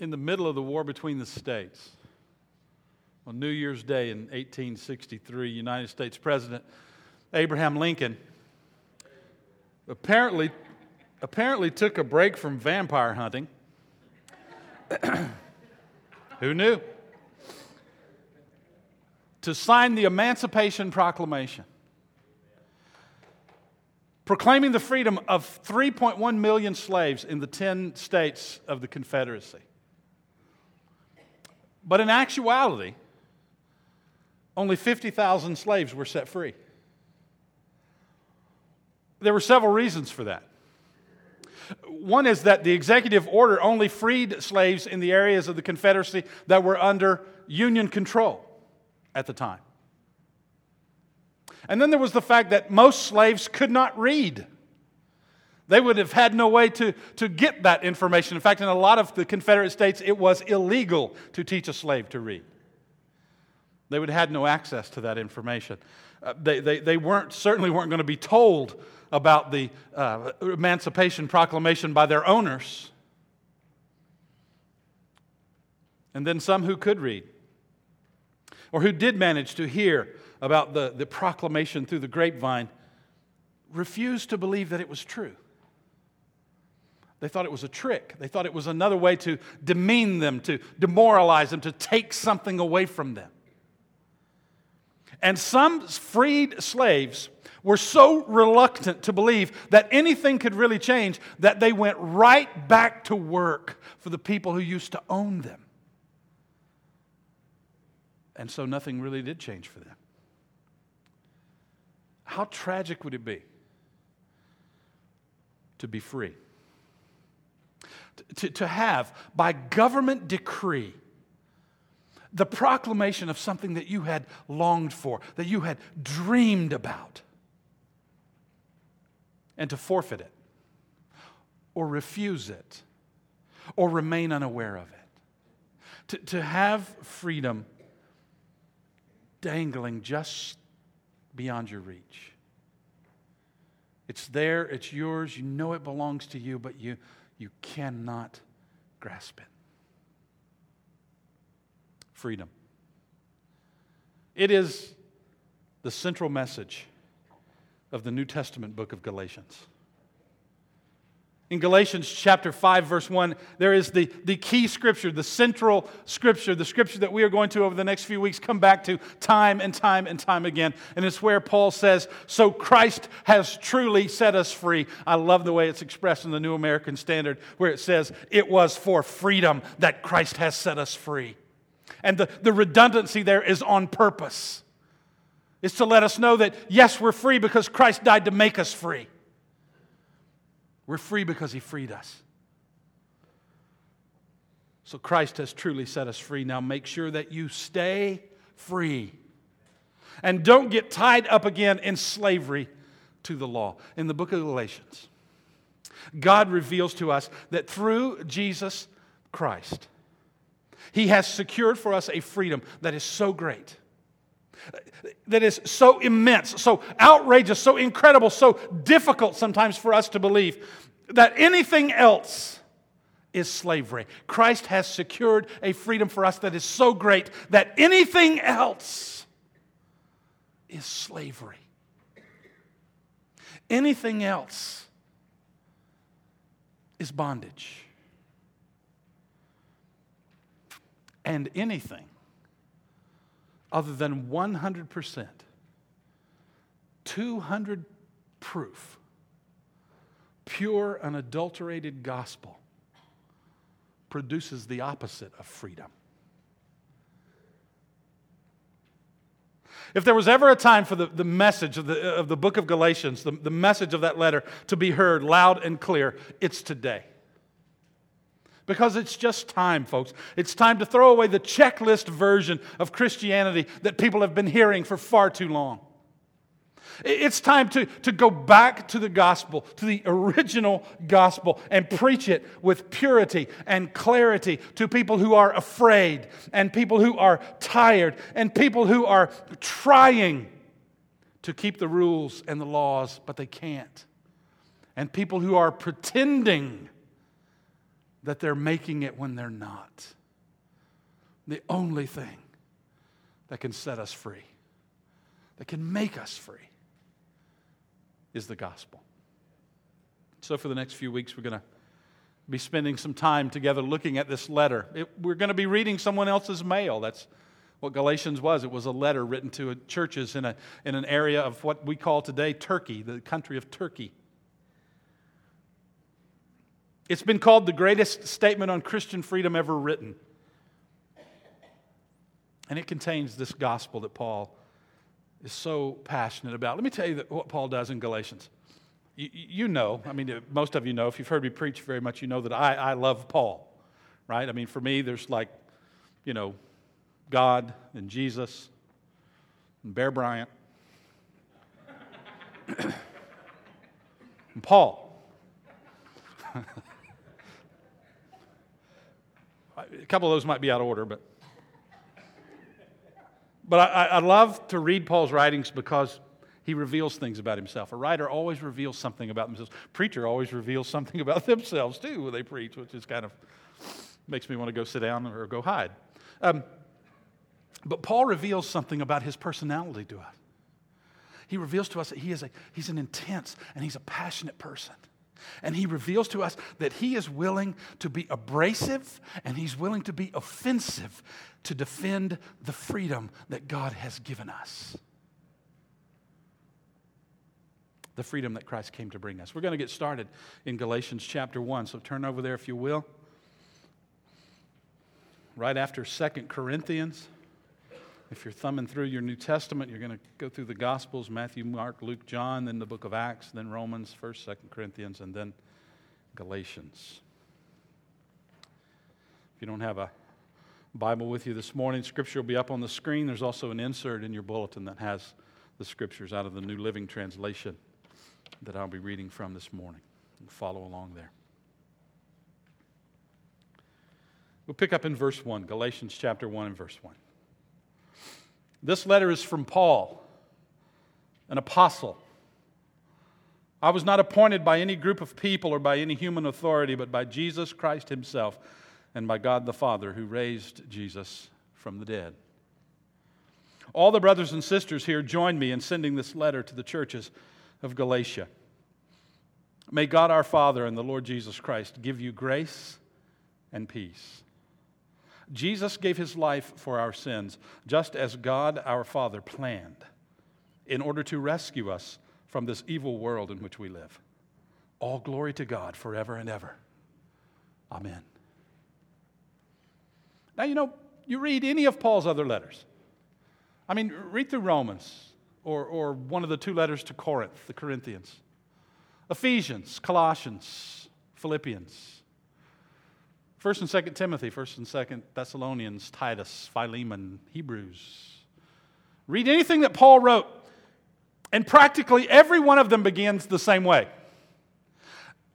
in the middle of the war between the states. On New Year's Day in 1863, United States President Abraham Lincoln apparently, apparently took a break from vampire hunting. Who knew? To sign the Emancipation Proclamation, proclaiming the freedom of 3.1 million slaves in the 10 states of the Confederacy. But in actuality, only 50,000 slaves were set free. There were several reasons for that. One is that the executive order only freed slaves in the areas of the Confederacy that were under Union control at the time. And then there was the fact that most slaves could not read. They would have had no way to, to get that information. In fact, in a lot of the Confederate states, it was illegal to teach a slave to read. They would have had no access to that information. Uh, they, they, they weren't, certainly weren't going to be told about the uh, Emancipation Proclamation by their owners. And then some who could read, or who did manage to hear about the, the proclamation through the grapevine, refused to believe that it was true. They thought it was a trick. They thought it was another way to demean them, to demoralize them, to take something away from them. And some freed slaves were so reluctant to believe that anything could really change that they went right back to work for the people who used to own them. And so nothing really did change for them. How tragic would it be to be free? To, to have, by government decree, the proclamation of something that you had longed for, that you had dreamed about and to forfeit it, or refuse it, or remain unaware of it. To, to have freedom dangling just beyond your reach. It's there, it's yours, you know it belongs to you, but you, you cannot grasp it. Freedom. It is the central message of the New Testament book of Galatians. In Galatians chapter 5, verse 1, there is the, the key scripture, the central scripture, the scripture that we are going to over the next few weeks come back to time and time and time again. And it's where Paul says, So Christ has truly set us free. I love the way it's expressed in the New American Standard, where it says, It was for freedom that Christ has set us free. And the, the redundancy there is on purpose It's to let us know that, yes, we're free because Christ died to make us free. We're free because he freed us. So Christ has truly set us free. Now make sure that you stay free. And don't get tied up again in slavery to the law. In the book of Galatians, God reveals to us that through Jesus Christ, He has secured for us a freedom that is so great that is so immense, so outrageous, so incredible, so difficult sometimes for us to believe that anything else is slavery. Christ has secured a freedom for us that is so great that anything else is slavery. Anything else is bondage. And anything other than 100%, 200 proof, pure, unadulterated gospel produces the opposite of freedom. If there was ever a time for the, the message of the, of the book of Galatians, the, the message of that letter to be heard loud and clear, it's today. Because it's just time, folks. It's time to throw away the checklist version of Christianity that people have been hearing for far too long. It's time to, to go back to the gospel, to the original gospel, and preach it with purity and clarity to people who are afraid, and people who are tired, and people who are trying to keep the rules and the laws, but they can't, and people who are pretending that they're making it when they're not. The only thing that can set us free, that can make us free, is the gospel. So, for the next few weeks, we're going to be spending some time together looking at this letter. It, we're going to be reading someone else's mail. That's what Galatians was. It was a letter written to churches in, a, in an area of what we call today Turkey, the country of Turkey. It's been called the greatest statement on Christian freedom ever written. And it contains this gospel that Paul is so passionate about. Let me tell you what Paul does in Galatians. You, know, I mean, most of you know, if you've heard me preach very much, you know that I, I love Paul, right? I mean, for me, there's like, you know, God and Jesus and Bear Bryant and Paul. A couple of those might be out of order, but but I, I love to read Paul's writings because he reveals things about himself. A writer always reveals something about themselves. Preacher always reveals something about themselves too when they preach, which is kind of makes me want to go sit down or go hide. Um, but Paul reveals something about his personality to us. He reveals to us that he is a, he's an intense and he's a passionate person. And he reveals to us that he is willing to be abrasive and he's willing to be offensive to defend the freedom that God has given us. The freedom that Christ came to bring us. We're going to get started in Galatians chapter 1. So turn over there if you will. Right after Second Corinthians. If you're thumbing through your New Testament, you're going to go through the Gospels Matthew, Mark, Luke, John, then the book of Acts, then Romans, 1st, 2nd Corinthians, and then Galatians. If you don't have a Bible with you this morning, Scripture will be up on the screen. There's also an insert in your bulletin that has the Scriptures out of the New Living Translation that I'll be reading from this morning. Follow along there. We'll pick up in verse 1, Galatians chapter 1 and verse 1. This letter is from Paul, an apostle. I was not appointed by any group of people or by any human authority, but by Jesus Christ Himself and by God the Father who raised Jesus from the dead. All the brothers and sisters here join me in sending this letter to the churches of Galatia. May God our Father and the Lord Jesus Christ give you grace and peace. Jesus gave his life for our sins, just as God our Father planned, in order to rescue us from this evil world in which we live. All glory to God forever and ever. Amen. Now, you know, you read any of Paul's other letters. I mean, read through Romans or, or one of the two letters to Corinth, the Corinthians, Ephesians, Colossians, Philippians. First and Second Timothy, First and Second Thessalonians, Titus, Philemon, Hebrews. Read anything that Paul wrote, and practically every one of them begins the same way.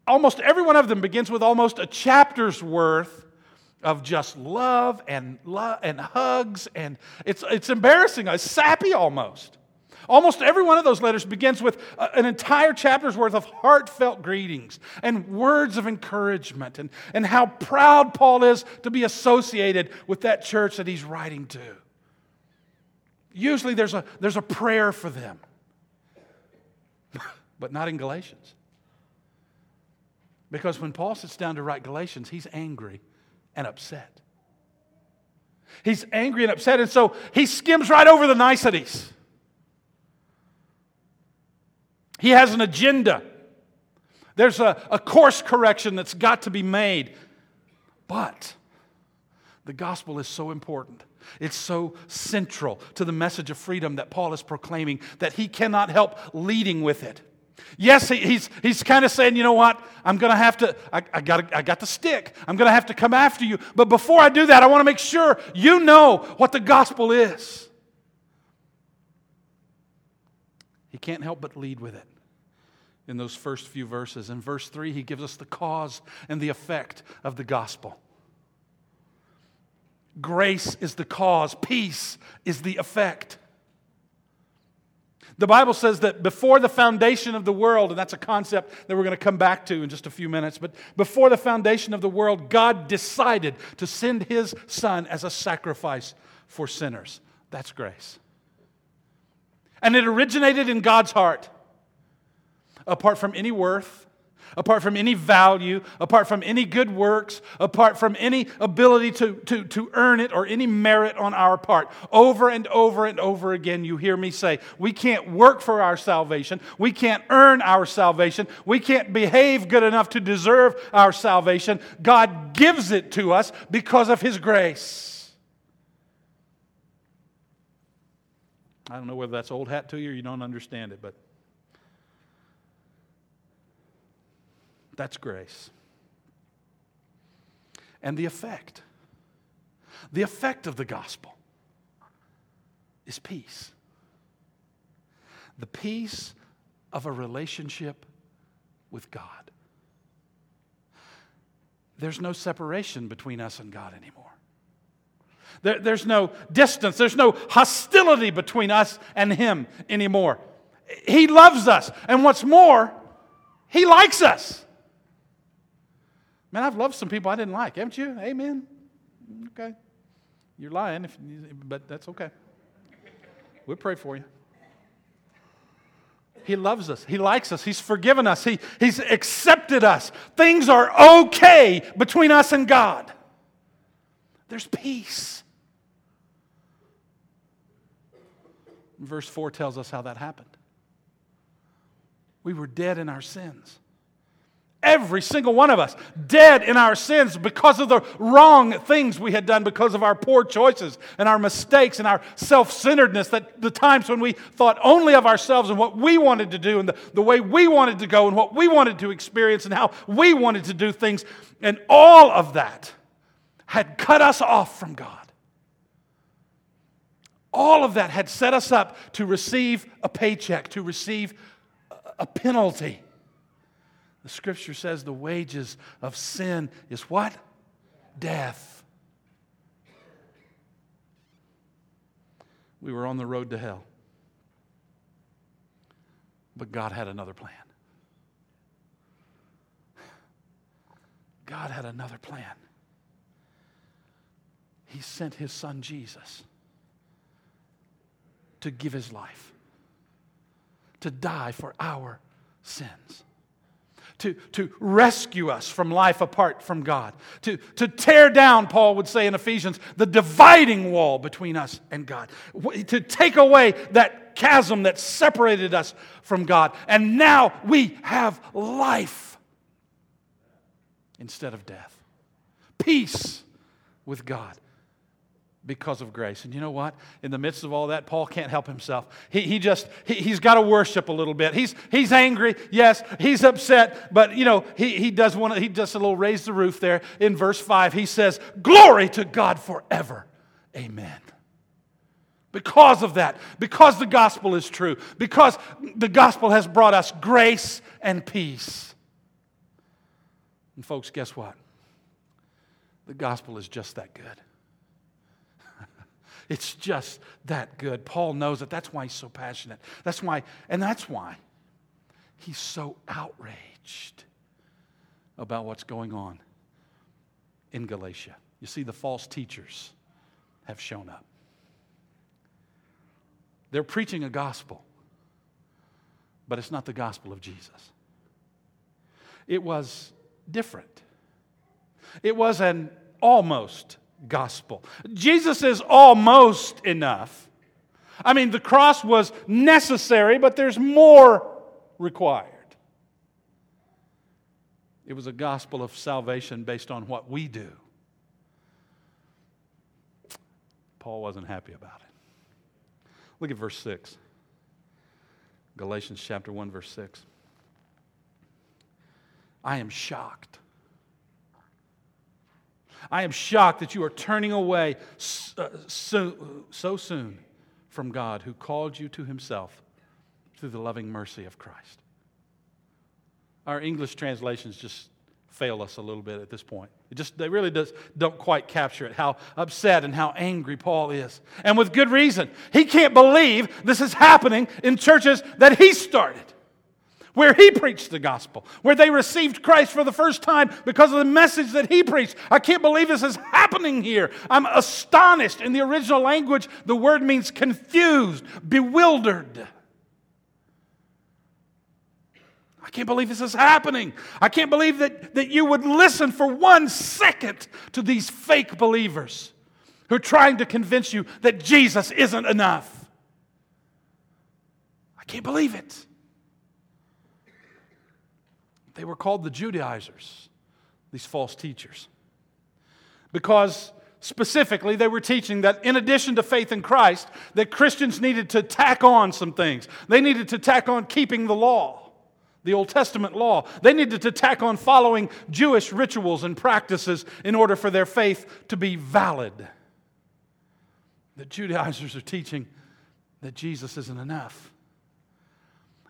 Almost every one of them begins with almost a chapter's worth of just love and love and hugs, and it's, it's embarrassing, it's sappy almost. Almost every one of those letters begins with uh, an entire chapter's worth of heartfelt greetings and words of encouragement and, and how proud Paul is to be associated with that church that he's writing to. Usually there's a, there's a prayer for them, but not in Galatians. Because when Paul sits down to write Galatians, he's angry and upset. He's angry and upset, and so he skims right over the niceties. He has an agenda. There's a, a course correction that's got to be made. But the gospel is so important. It's so central to the message of freedom that Paul is proclaiming that he cannot help leading with it. Yes, he, he's, he's kind of saying, you know what? I'm going to have to, I, I, got, I got the stick. I'm going to have to come after you. But before I do that, I want to make sure you know what the gospel is. He can't help but lead with it in those first few verses. In verse 3, he gives us the cause and the effect of the gospel. Grace is the cause, peace is the effect. The Bible says that before the foundation of the world, and that's a concept that we're going to come back to in just a few minutes, but before the foundation of the world, God decided to send his son as a sacrifice for sinners. That's grace. And it originated in God's heart. Apart from any worth, apart from any value, apart from any good works, apart from any ability to, to, to earn it or any merit on our part. Over and over and over again, you hear me say, we can't work for our salvation. We can't earn our salvation. We can't behave good enough to deserve our salvation. God gives it to us because of His grace. I don't know whether that's old hat to you or you don't understand it, but That's grace. And the effect, the effect of the gospel is peace. The peace of a relationship with God. There's no separation between us and God anymore. There, there's no distance, there's no hostility between us and Him anymore. He loves us, and what's more, He likes us. Man, I've loved some people I didn't like, haven't you? Amen. Okay. You're lying, if, but that's okay. We'll pray for you. He loves us. He likes us. He's forgiven us. He, he's accepted us. Things are okay between us and God. There's peace. Verse 4 tells us how that happened. We were dead in our sins. Every single one of us dead in our sins because of the wrong things we had done, because of our poor choices and our mistakes and our self centeredness. That the times when we thought only of ourselves and what we wanted to do and the, the way we wanted to go and what we wanted to experience and how we wanted to do things. And all of that had cut us off from God. All of that had set us up to receive a paycheck, to receive a penalty. The scripture says the wages of sin is what? Death. We were on the road to hell. But God had another plan. God had another plan. He sent his son Jesus to give his life, to die for our sins to, to rescue us from life apart from God, to, to tear down, Paul would say in Ephesians, the dividing wall between us and God, to take away that chasm that separated us from God. And now we have life instead of death, peace with God because of grace. And you know what? In the midst of all that, Paul can't help himself. He, he just, he, he's got to worship a little bit. He's, he's angry, yes, he's upset, but you know, he, he does want to, he does a little raise the roof there. In verse 5, he says, Glory to God forever. Amen. Because of that, because the gospel is true, because the gospel has brought us grace and peace. And folks, guess what? The gospel is just that good. It's just that good. Paul knows it. That's why he's so passionate. That's why, and that's why he's so outraged about what's going on in Galatia. You see, the false teachers have shown up. They're preaching a gospel, but it's not the gospel of Jesus. It was different. It was an almost gospel. Jesus is almost enough. I mean, the cross was necessary, but there's more required. It was a gospel of salvation based on what we do. Paul wasn't happy about it. Look at verse 6. Galatians chapter 1, verse 6. I am shocked I am shocked that you are turning away uh, so, so soon from God who called you to himself through the loving mercy of Christ. Our English translations just fail us a little bit at this point. It just they really does don't quite capture it how upset and how angry Paul is. And with good reason. He can't believe this is happening in churches that he started. Where he preached the gospel, where they received Christ for the first time because of the message that he preached. I can't believe this is happening here. I'm astonished. In the original language, the word means confused, bewildered. I can't believe this is happening. I can't believe that, that you would listen for one second to these fake believers who are trying to convince you that Jesus isn't enough. I can't believe it. They were called the Judaizers, these false teachers, because specifically they were teaching that in addition to faith in Christ, that Christians needed to tack on some things. They needed to tack on keeping the law the Old Testament law. They needed to tack on following Jewish rituals and practices in order for their faith to be valid. The Judaizers are teaching that Jesus isn't enough.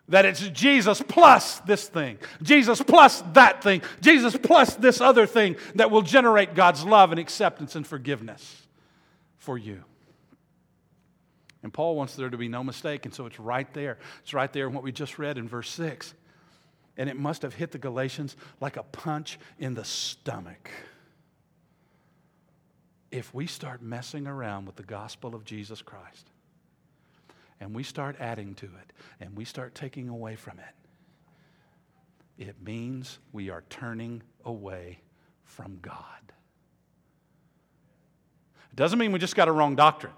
That it's Jesus plus this thing, Jesus plus that thing, Jesus plus this other thing that will generate God's love and acceptance and forgiveness for you. And Paul wants there to be no mistake, and so it's right there. It's right there in what we just read in verse 6 and it must have hit the Galatians like a punch in the stomach. If we start messing around with the gospel of Jesus Christ and we start adding to it and we start taking away from it, it means we are turning away from God. It doesn't mean we just got a wrong doctrine.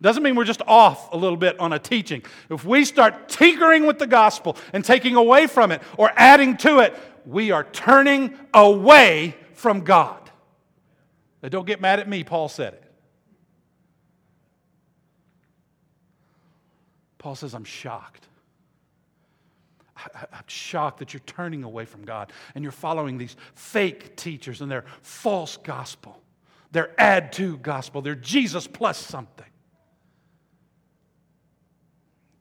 Doesn't mean we're just off a little bit on a teaching. If we start tinkering with the gospel and taking away from it or adding to it, we are turning away from God. Now, don't get mad at me, Paul said it. Paul says, I'm shocked. I'm shocked that you're turning away from God and you're following these fake teachers and their false gospel, their add to gospel, their Jesus plus something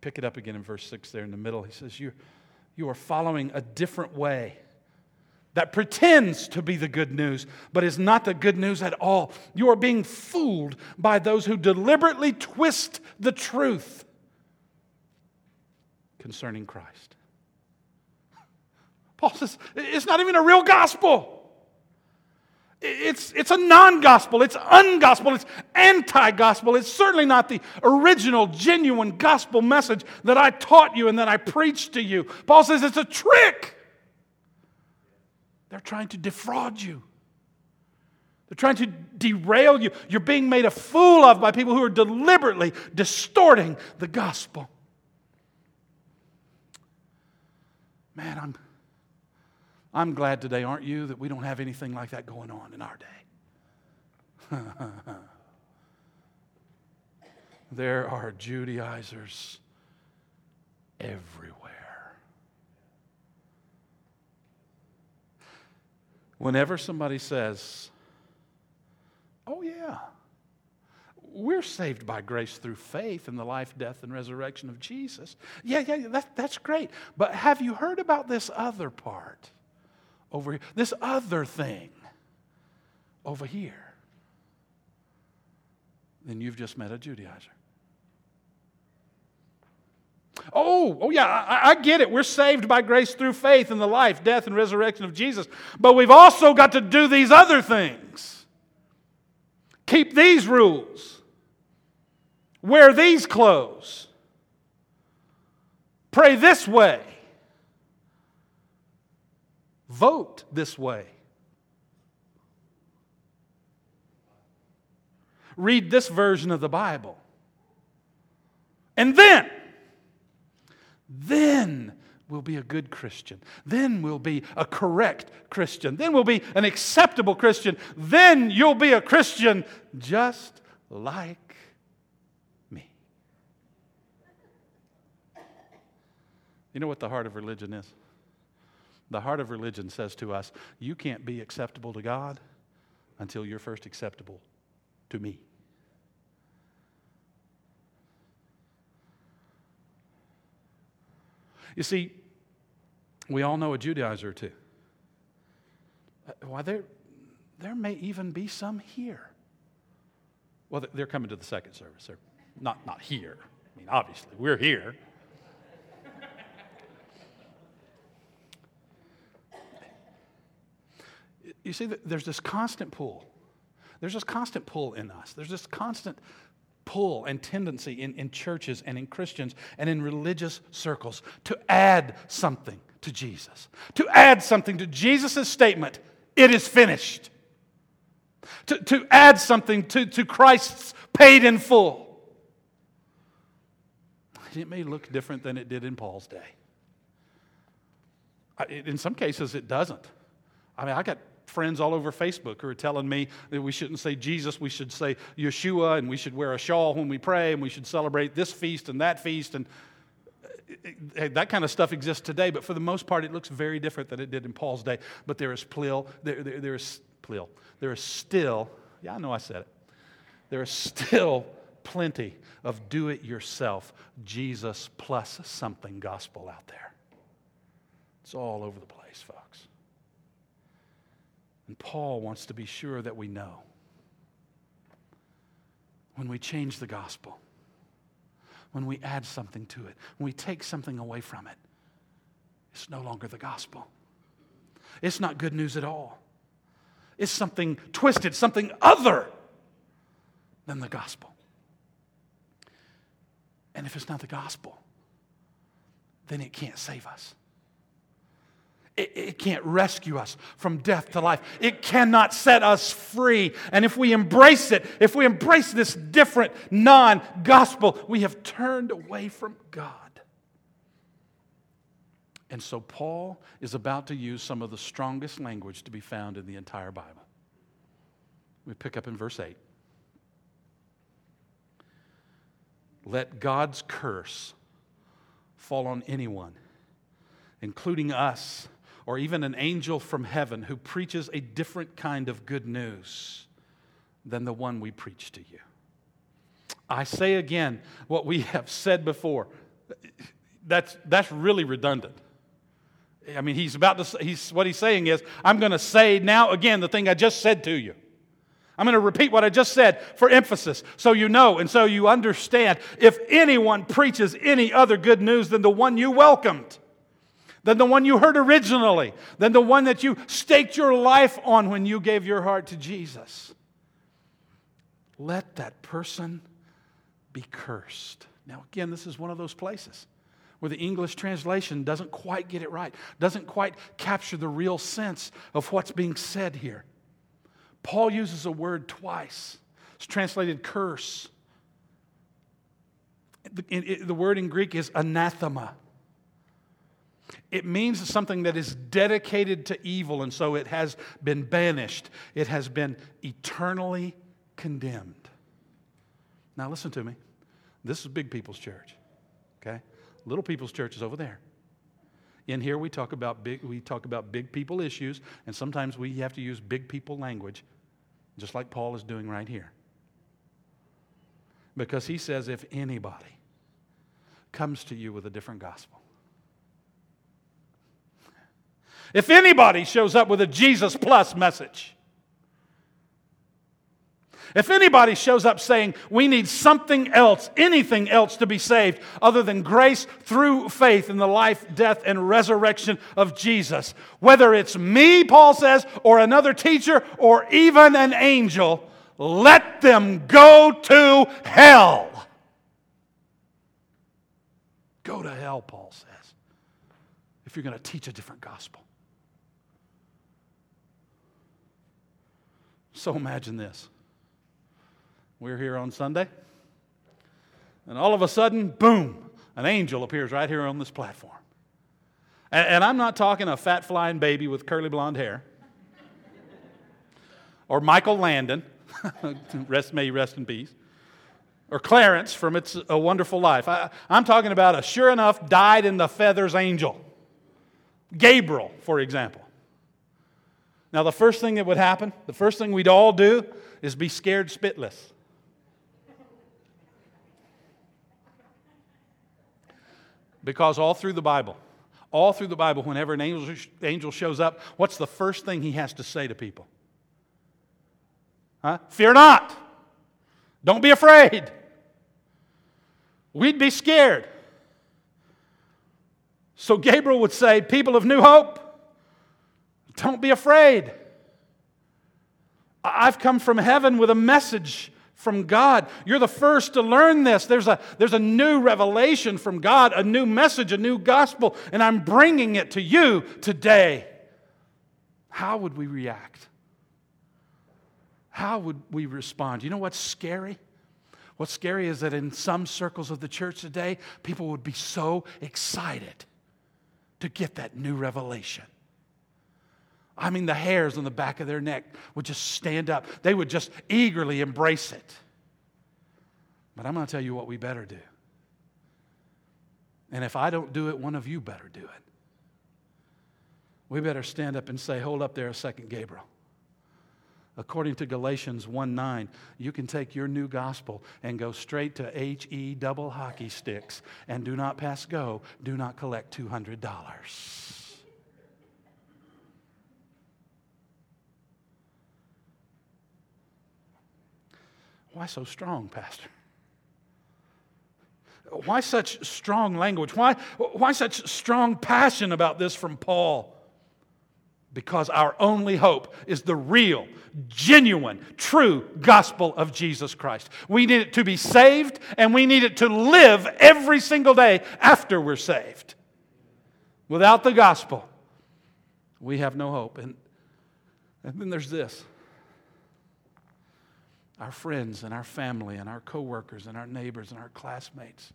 pick it up again in verse 6 there in the middle. He says, You, you are following a different way that pretends to be the good news, but is not the good news at all. You are being fooled by those who deliberately twist the truth concerning Christ. Paul says, It's not even a real gospel. It's, it's a non gospel, it's ungospel, it's anti gospel. It's certainly not the original, genuine gospel message that I taught you and that I preached to you. Paul says it's a trick. They're trying to defraud you. They're trying to derail you. You're being made a fool of by people who are deliberately distorting the gospel. Man, I'm, I'm glad today, aren't you, that we don't have anything like that going on in our day. there are Judaizers everywhere. Whenever somebody says, Oh, yeah, we're saved by grace through faith in the life, death, and resurrection of Jesus. Yeah, yeah, that, that's great. But have you heard about this other part? over here, this other thing over here, then you've just met a Judaizer. Oh, oh yeah, I, I, get it. We're saved by grace through faith in the life, death, and resurrection of Jesus. But we've also got to do these other things. Keep these rules. Wear these clothes. Pray this way vote this way. Read this version of the Bible. And then, then we'll be a good Christian. Then we'll be a correct Christian. Then we'll be an acceptable Christian. Then you'll be a Christian just like me. You know what the heart of religion is? The heart of religion says to us, you can't be acceptable to God until you're first acceptable to me. You see, we all know a Judaizer two. Uh, Why, there, there may even be some here. Well, they're coming to the second service. They're not, not here. I mean, obviously, we're here. You see, th- there's this constant pull. There's this constant pull in us. There's this constant pull and tendency in, in churches and in Christians and in religious circles to add something to Jesus, to add something to Jesus' statement, it is finished, to, to add something to, to Christ's paid in full. It may look different than it did in Paul's day. In some cases, it doesn't. I mean, I got friends all over Facebook who are telling me that we shouldn't say Jesus, we should say Yeshua, and we should wear a shawl when we pray, and we should celebrate this feast and that feast. And uh, that kind of stuff exists today, but for the most part, it looks very different than it did in Paul's day. But there is plil, there, there, there is plil, there is still, yeah, I know I said it, there is still plenty of do it yourself, Jesus plus something gospel out there. It's all over the place, folks. And Paul wants to be sure that we know when we change the gospel, when we add something to it, when we take something away from it, it's no longer the gospel. It's not good news at all. It's something twisted, something other than the gospel. And if it's not the gospel, then it can't save us. It, it, can't rescue us from death to life. It cannot set us free. And if we embrace it, if we embrace this different non gospel, we have turned away from God. And so Paul is about to use some of the strongest language to be found in the entire Bible. We pick up in verse 8. Let God's curse fall on anyone, including us, or even an angel from heaven who preaches a different kind of good news than the one we preach to you. I say again what we have said before. That's, that's really redundant. I mean, he's about to, he's, what he's saying is, I'm going to say now again the thing I just said to you. I'm going to repeat what I just said for emphasis so you know and so you understand. If anyone preaches any other good news than the one you welcomed, than the one you heard originally, than the one that you staked your life on when you gave your heart to Jesus, let that person be cursed. Now, again, this is one of those places where the English translation doesn't quite get it right, doesn't quite capture the real sense of what's being said here. Paul uses a word twice. It's translated curse. The, the word in Greek is anathema. It means something that is dedicated to evil, and so it has been banished. It has been eternally condemned. Now, listen to me. This is Big People's Church, okay? Little People's Church is over there. In here, we talk about big, we talk about big people issues, and sometimes we have to use big people language, just like Paul is doing right here. Because he says, if anybody comes to you with a different gospel, if anybody shows up with a Jesus plus message, if anybody shows up saying we need something else, anything else to be saved other than grace through faith in the life, death, and resurrection of Jesus, whether it's me, Paul says, or another teacher, or even an angel, let them go to hell. Go to hell, Paul says, if you're going to teach a different gospel. So imagine this. We're here on Sunday, and all of a sudden, boom, an angel appears right here on this platform. And, and I'm not talking a fat flying baby with curly blonde hair, or Michael Landon, rest, may rest in peace, or Clarence from It's a Wonderful Life. I, I'm talking about a sure enough dyed in the feathers angel, Gabriel, for example. Now, the first thing that would happen, the first thing we'd all do is be scared spitless. Because all through the Bible, all through the Bible, whenever an angel, angel shows up, what's the first thing he has to say to people? Huh? Fear not. Don't be afraid. We'd be scared. So Gabriel would say, People of New Hope, don't be afraid. I've come from heaven with a message from God. You're the first to learn this. There's a, there's a new revelation from God, a new message, a new gospel, and I'm bringing it to you today. How would we react? How would we respond? You know what's scary? What's scary is that in some circles of the church today, people would be so excited to get that new revelation. I mean, the hairs on the back of their neck would just stand up. They would just eagerly embrace it. But I'm going to tell you what we better do. And if I don't do it, one of you better do it. We better stand up and say, Hold up there a second, Gabriel. According to Galatians 1 9, you can take your new gospel and go straight to HE double hockey sticks and do not pass go, do not collect $200. Why so strong, Pastor? Why such strong language? Why, why such strong passion about this from Paul? Because our only hope is the real, genuine, true gospel of Jesus Christ. We need it to be saved, and we need it to live every single day after we're saved. Without the gospel, we have no hope. And, and then there's this our friends and our family and our coworkers and our neighbors and our classmates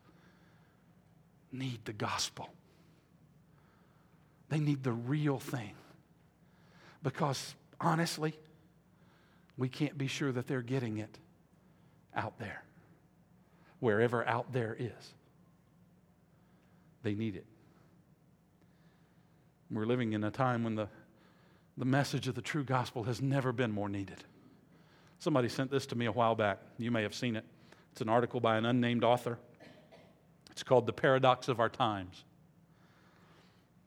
need the gospel. They need the real thing. Because honestly, we can't be sure that they're getting it out there, wherever out there is. They need it. We're living in a time when the, the message of the true gospel has never been more needed. Somebody sent this to me a while back. You may have seen it. It's an article by an unnamed author. It's called The Paradox of Our Times.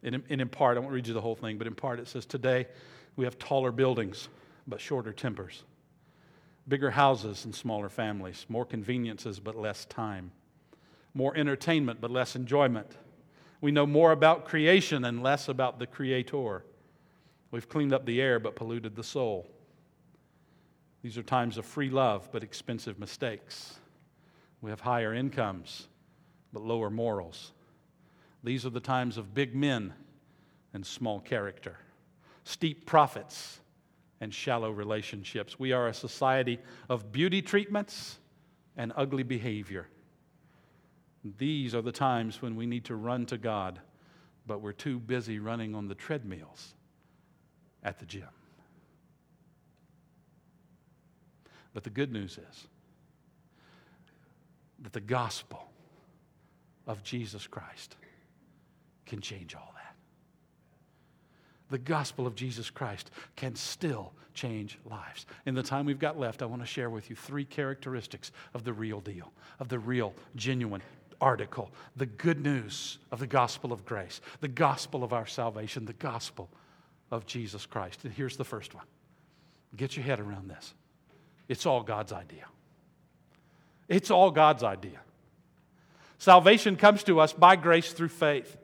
And in, in part, I won't read you the whole thing, but in part it says today we have taller buildings, but shorter tempers, bigger houses and smaller families, more conveniences, but less time, more entertainment, but less enjoyment. We know more about creation and less about the Creator. We've cleaned up the air, but polluted the soul. These are times of free love, but expensive mistakes. We have higher incomes, but lower morals. These are the times of big men and small character, steep profits and shallow relationships. We are a society of beauty treatments and ugly behavior. These are the times when we need to run to God, but we're too busy running on the treadmills at the gym. But the good news is that the gospel of Jesus Christ can change all that. The gospel of Jesus Christ can still change lives. In the time we've got left, I want to share with you three characteristics of the real deal, of the real, genuine article, the good news of the gospel of grace, the gospel of our salvation, the gospel of Jesus Christ. And here's the first one. Get your head around this. It's all God's idea. It's all God's idea. Salvation comes to us by grace through faith.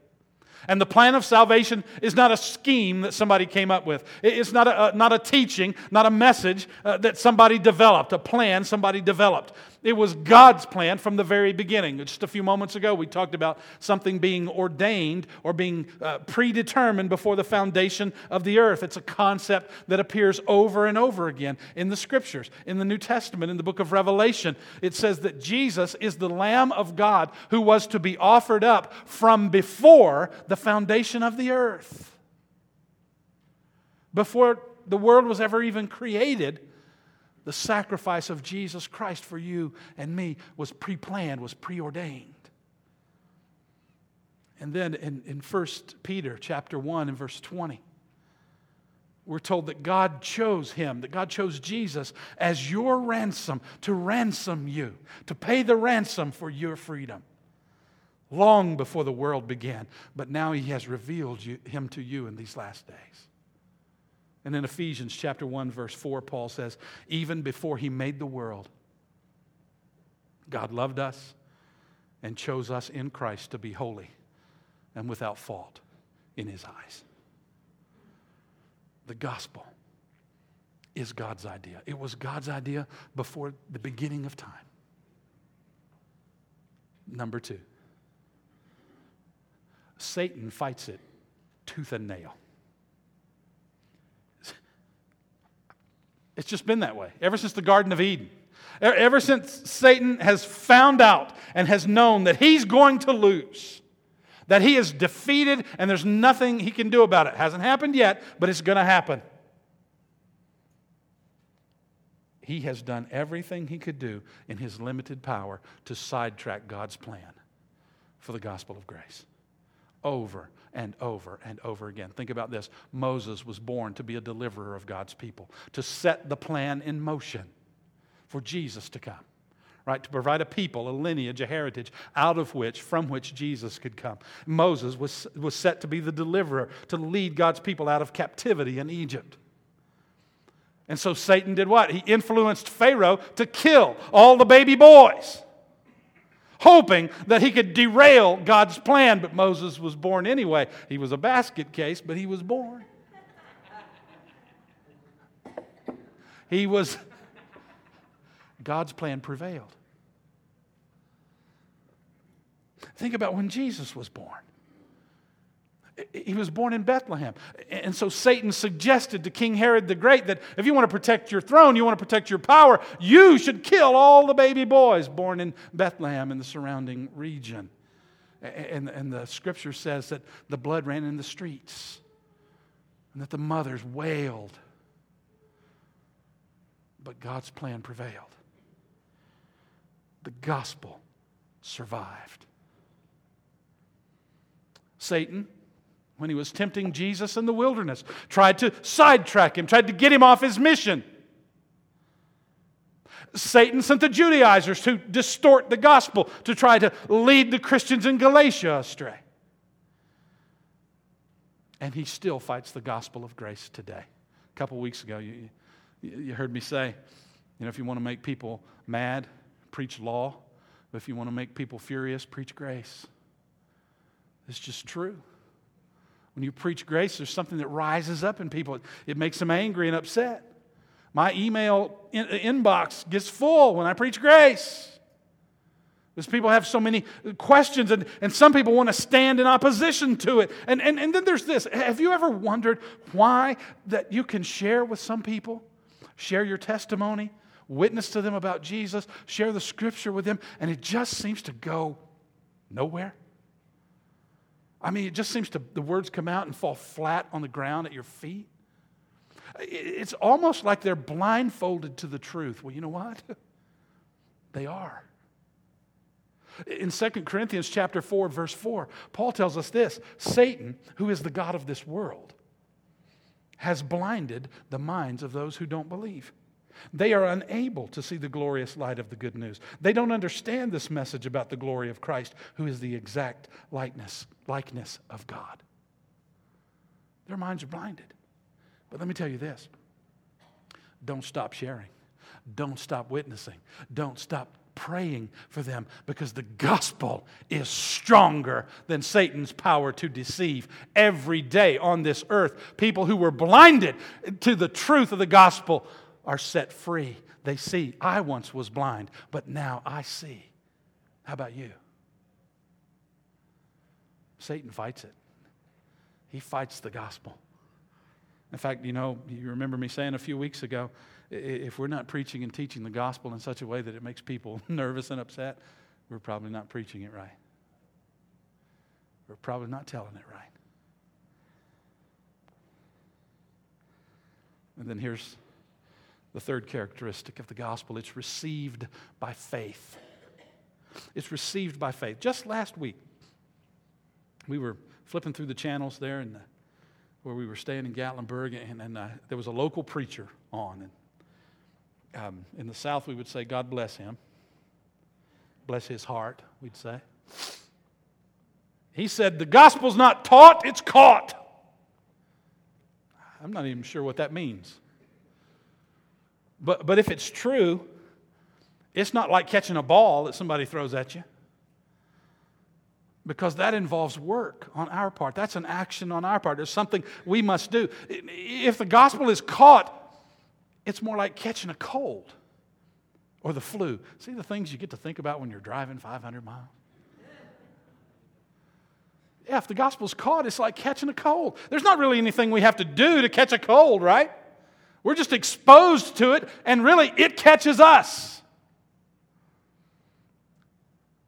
And the plan of salvation is not a scheme that somebody came up with. It's not a, not a teaching, not a message uh, that somebody developed, a plan somebody developed. It was God's plan from the very beginning. Just a few moments ago, we talked about something being ordained or being uh, predetermined before the foundation of the earth. It's a concept that appears over and over again in the scriptures. In the New Testament, in the book of Revelation, it says that Jesus is the Lamb of God who was to be offered up from before the foundation of the earth. Before the world was ever even created, the sacrifice of Jesus Christ for you and me was pre planned, was preordained. And then in, in 1 Peter chapter 1 and verse 20, we're told that God chose him, that God chose Jesus as your ransom to ransom you, to pay the ransom for your freedom. long before the world began, but now he has revealed you, him to you in these last days. And in Ephesians chapter 1 verse 4 Paul says, even before he made the world, God loved us and chose us in Christ to be holy and without fault in his eyes. The gospel is God's idea. It was God's idea before the beginning of time. Number two, Satan fights it tooth and nail. It's just been that way ever since the Garden of Eden. Ever since Satan has found out and has known that he's going to lose, that he is defeated and there's nothing he can do about it. Hasn't happened yet, but it's going to happen. He has done everything he could do in his limited power to sidetrack God's plan for the gospel of grace. Over and over and over again. Think about this Moses was born to be a deliverer of God's people, to set the plan in motion for Jesus to come right? To provide a people, a lineage, a heritage out of which, from which Jesus could come. Moses was, was set to be the deliverer, to lead God's people out of captivity in Egypt. And so Satan did what? He influenced Pharaoh to kill all the baby boys, hoping that he could derail God's plan. But Moses was born anyway. He was a basket case, but he was born. He was, God's plan prevailed. Think about when Jesus was born he was born in Bethlehem. And so Satan suggested to King Herod the Great that if you want to protect your throne, you want to protect your power, you should kill all the baby boys born in Bethlehem and the surrounding region. And, and the scripture says that the blood ran in the streets and that the mothers wailed. But God's plan prevailed. The gospel survived. Satan when he was tempting Jesus in the wilderness, tried to sidetrack him, tried to get him off his mission. Satan sent the Judaizers to distort the gospel, to try to lead the Christians in Galatia astray. And he still fights the gospel of grace today. A couple weeks ago, you, you heard me say, you know, if you want to make people mad, preach law. But if you want to make people furious, preach grace. It's just true. When you preach grace, there's something that rises up in people. It makes them angry and upset. My email in- inbox gets full when I preach grace. Because people have so many questions, and, and some people want to stand in opposition to it. And, and, and then there's this Have you ever wondered why that you can share with some people, share your testimony, witness to them about Jesus, share the scripture with them, and it just seems to go nowhere? I mean, it just seems to, the words come out and fall flat on the ground at your feet. It's almost like they're blindfolded to the truth. Well, you know what? they are. In 2 Corinthians chapter 4 verse 4, Paul tells us this, Satan, who is the god of this world, has blinded the minds of those who don't believe. They are unable to see the glorious light of the good news. They don't understand this message about the glory of Christ, who is the exact likeness, likeness of God. Their minds are blinded. But let me tell you this don't stop sharing, don't stop witnessing, don't stop praying for them because the gospel is stronger than Satan's power to deceive. Every day on this earth, people who were blinded to the truth of the gospel are set free. They see, I once was blind, but now I see. How about you? Satan fights it. He fights the gospel. In fact, you know, you remember me saying a few weeks ago if we're not preaching and teaching the gospel in such a way that it makes people nervous and upset, we're probably not preaching it right. We're probably not telling it right. And then here's the third characteristic of the gospel it's received by faith. It's received by faith. Just last week, we were flipping through the channels there and where we were staying in Gatlinburg, and, and uh, there was a local preacher on. And um, in the South, we would say, God bless him. Bless his heart, we'd say. He said, The gospel's not taught, it's caught. I'm not even sure what that means. But, but if it's true, it's not like catching a ball that somebody throws at you. Because that involves work on our part. That's an action on our part. There's something we must do. If the gospel is caught, it's more like catching a cold or the flu. See the things you get to think about when you're driving 500 miles? Yeah, if the gospel's caught, it's like catching a cold. There's not really anything we have to do to catch a cold, right? We're just exposed to it, and really, it catches us.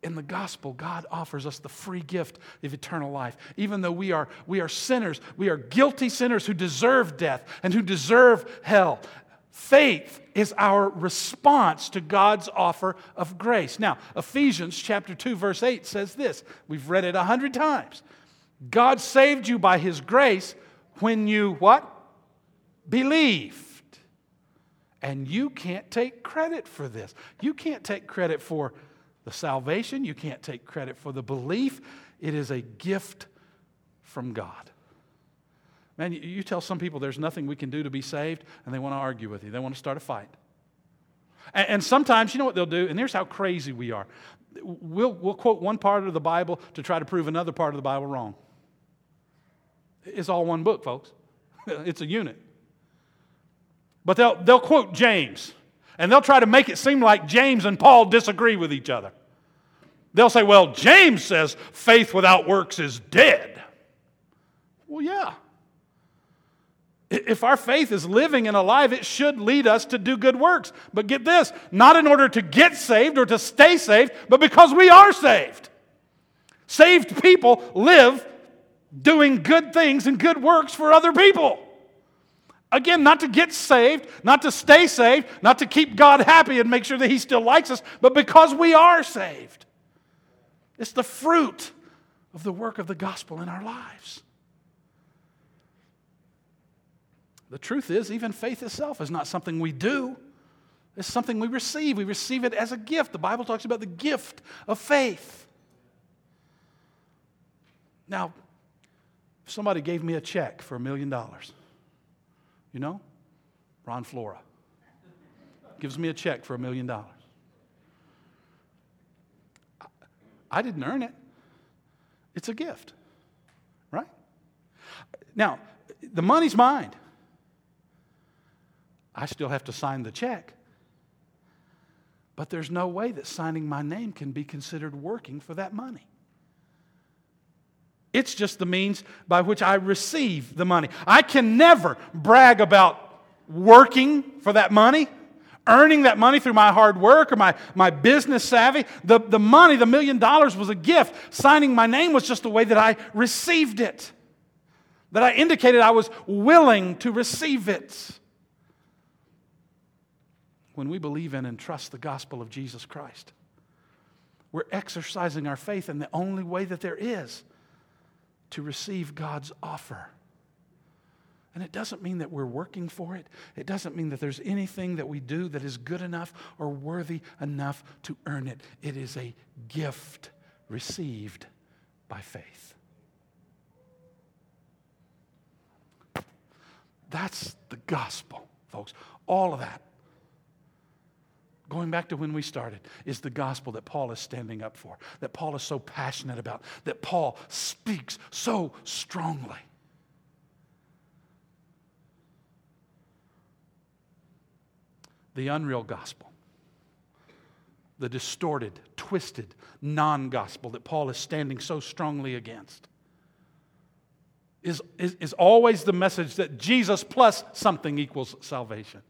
In the gospel, God offers us the free gift of eternal life. Even though we are, we are sinners, we are guilty sinners who deserve death and who deserve hell. Faith is our response to God's offer of grace. Now, Ephesians chapter 2 verse 8 says this. We've read it a hundred times. God saved you by his grace when you what? Believed. And you can't take credit for this. You can't take credit for the salvation. You can't take credit for the belief. It is a gift from God. Man, you tell some people there's nothing we can do to be saved, and they want to argue with you. They want to start a fight. And, sometimes, you know what they'll do? And here's how crazy we are we'll, we'll quote one part of the Bible to try to prove another part of the Bible wrong. It's all one book, folks, it's a unit. But they'll, they'll quote James, and they'll try to make it seem like James and Paul disagree with each other. They'll say, well, James says faith without works is dead. Well, yeah. If our faith is living and alive, it should lead us to do good works. But get this not in order to get saved or to stay saved, but because we are saved. Saved people live doing good things and good works for other people. Again, not to get saved, not to stay saved, not to keep God happy and make sure that He still likes us, but because we are saved. It's the fruit of the work of the gospel in our lives. The truth is, even faith itself is not something we do. It's something we receive. We receive it as a gift. The Bible talks about the gift of faith. Now, if somebody gave me a check for a million dollars, you know, Ron Flora gives me a check for a million dollars. I didn't earn it, it's a gift, right? Now, the money's mine. I still have to sign the check. But there's no way that signing my name can be considered working for that money. It's just the means by which I receive the money. I can never brag about working for that money, earning that money through my hard work or my, my business savvy. The, the money, the million dollars, was a gift. Signing my name was just the way that I received it, that I indicated I was willing to receive it when we believe in and trust the gospel of Jesus Christ. We're exercising our faith in the only way that there is to receive God's offer. And it doesn't mean that we're working for it. It doesn't mean that there's anything that we do that is good enough or worthy enough to earn it. It is a gift received by faith. That's the gospel, folks. All of that going back to when we started, is the gospel that Paul is standing up for, that Paul is so passionate about, that Paul speaks so strongly. The unreal gospel, the distorted, twisted, non gospel that Paul is standing so strongly against. Is, is, is always the message that Jesus plus something equals salvation.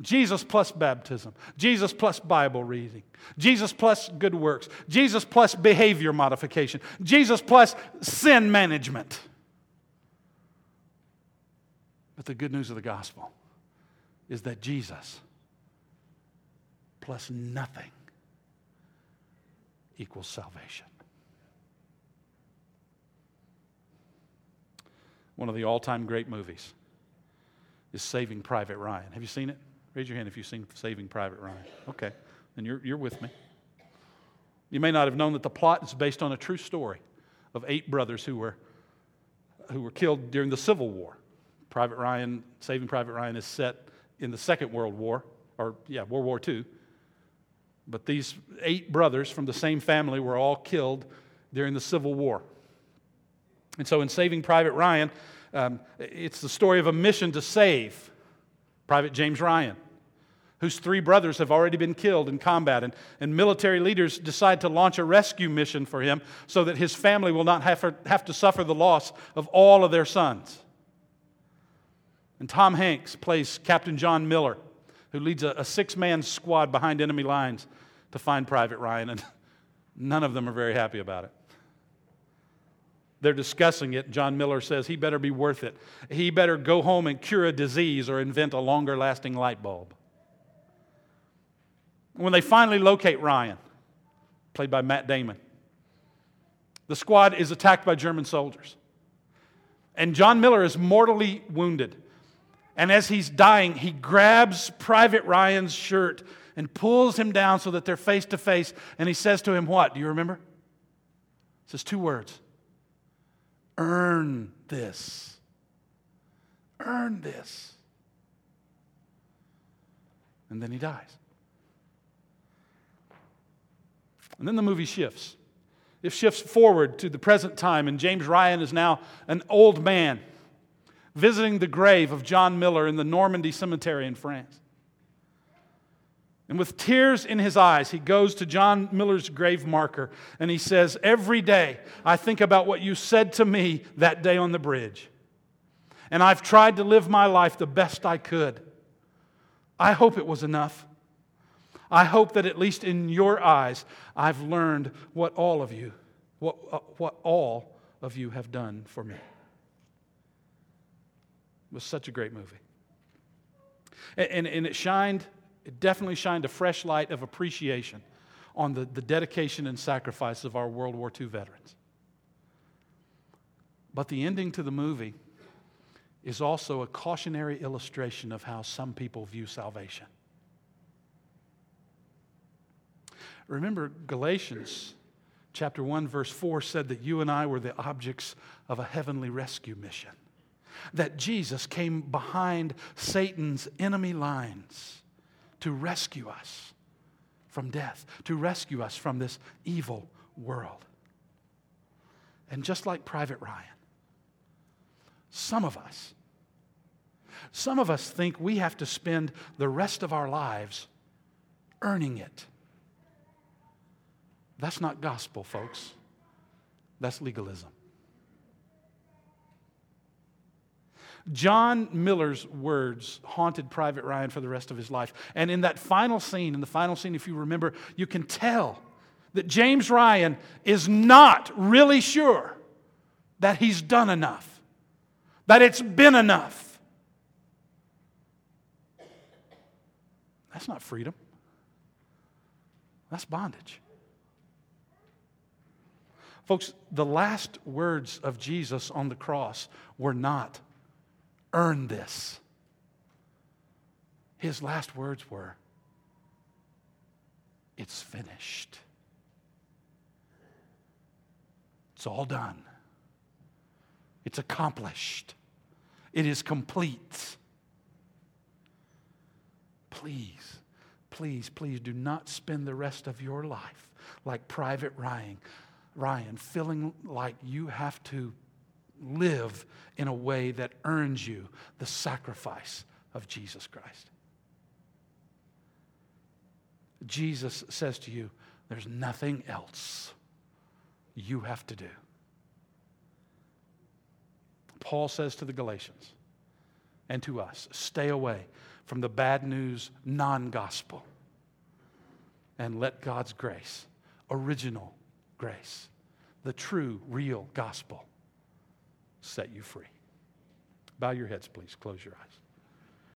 Jesus plus baptism, Jesus plus Bible reading, Jesus plus good works, Jesus plus behavior modification, Jesus plus sin management. But the good news of the gospel is that Jesus plus nothing equals salvation. One of the all time great movies is Saving Private Ryan. Have you seen it? Raise your hand if you've seen Saving Private Ryan. Okay, then you're, you're with me. You may not have known that the plot is based on a true story of eight brothers who were, who were killed during the Civil War. Private Ryan, Saving Private Ryan, is set in the Second World War, or yeah, World War II. But these eight brothers from the same family were all killed during the Civil War. And so in Saving Private Ryan, um, it's the story of a mission to save Private James Ryan, whose three brothers have already been killed in combat. And, and military leaders decide to launch a rescue mission for him so that his family will not have, have to suffer the loss of all of their sons. And Tom Hanks plays Captain John Miller, who leads a, a six man squad behind enemy lines to find Private Ryan, and none of them are very happy about it. They're discussing it. John Miller says he better be worth it. He better go home and cure a disease or invent a longer lasting light bulb. When they finally locate Ryan, played by Matt Damon, the squad is attacked by German soldiers. And John Miller is mortally wounded. And as he's dying, he grabs Private Ryan's shirt and pulls him down so that they're face to face. And he says to him, What? Do you remember? It says two words Earn this. Earn this. And then he dies. And then the movie shifts. It shifts forward to the present time, and James Ryan is now an old man visiting the grave of John Miller in the Normandy Cemetery in France. And with tears in his eyes, he goes to John Miller's grave marker and he says, Every day I think about what you said to me that day on the bridge. And I've tried to live my life the best I could. I hope it was enough. I hope that at least in your eyes, I've learned what all of you, what, uh, what all of you have done for me It was such a great movie. And, and, and, it shined, it definitely shined a fresh light of appreciation on the, the dedication and sacrifice of our World War II veterans. But the ending to the movie is also a cautionary illustration of how some people view salvation. Remember, Galatians chapter 1, verse 4 said that you and I were the objects of a heavenly rescue mission that Jesus came behind Satan's enemy lines to rescue us from death, to rescue us from this evil world. And just like Private Ryan, some of us, some of us think we have to spend the rest of our lives earning it. That's not gospel, folks. That's legalism. John Miller's words haunted Private Ryan for the rest of his life. And in that final scene, in the final scene, if you remember, you can tell that James Ryan is not really sure that he's done enough, that it's been enough. That's not freedom, that's bondage. Folks, the last words of Jesus on the cross were not earn this. His last words were, It's finished. It's all done. It's accomplished. It is complete. Please, please, please do not spend the rest of your life like Private Ryan, Ryan, feeling like you have to live in a way that earns you the sacrifice of Jesus Christ. Jesus says to you, There's nothing else you have to do. Paul says to the Galatians and to us, Stay away from the bad news non gospel and let God's grace, original grace, the true, real gospel, set you free. Bow your heads, please. Close your eyes.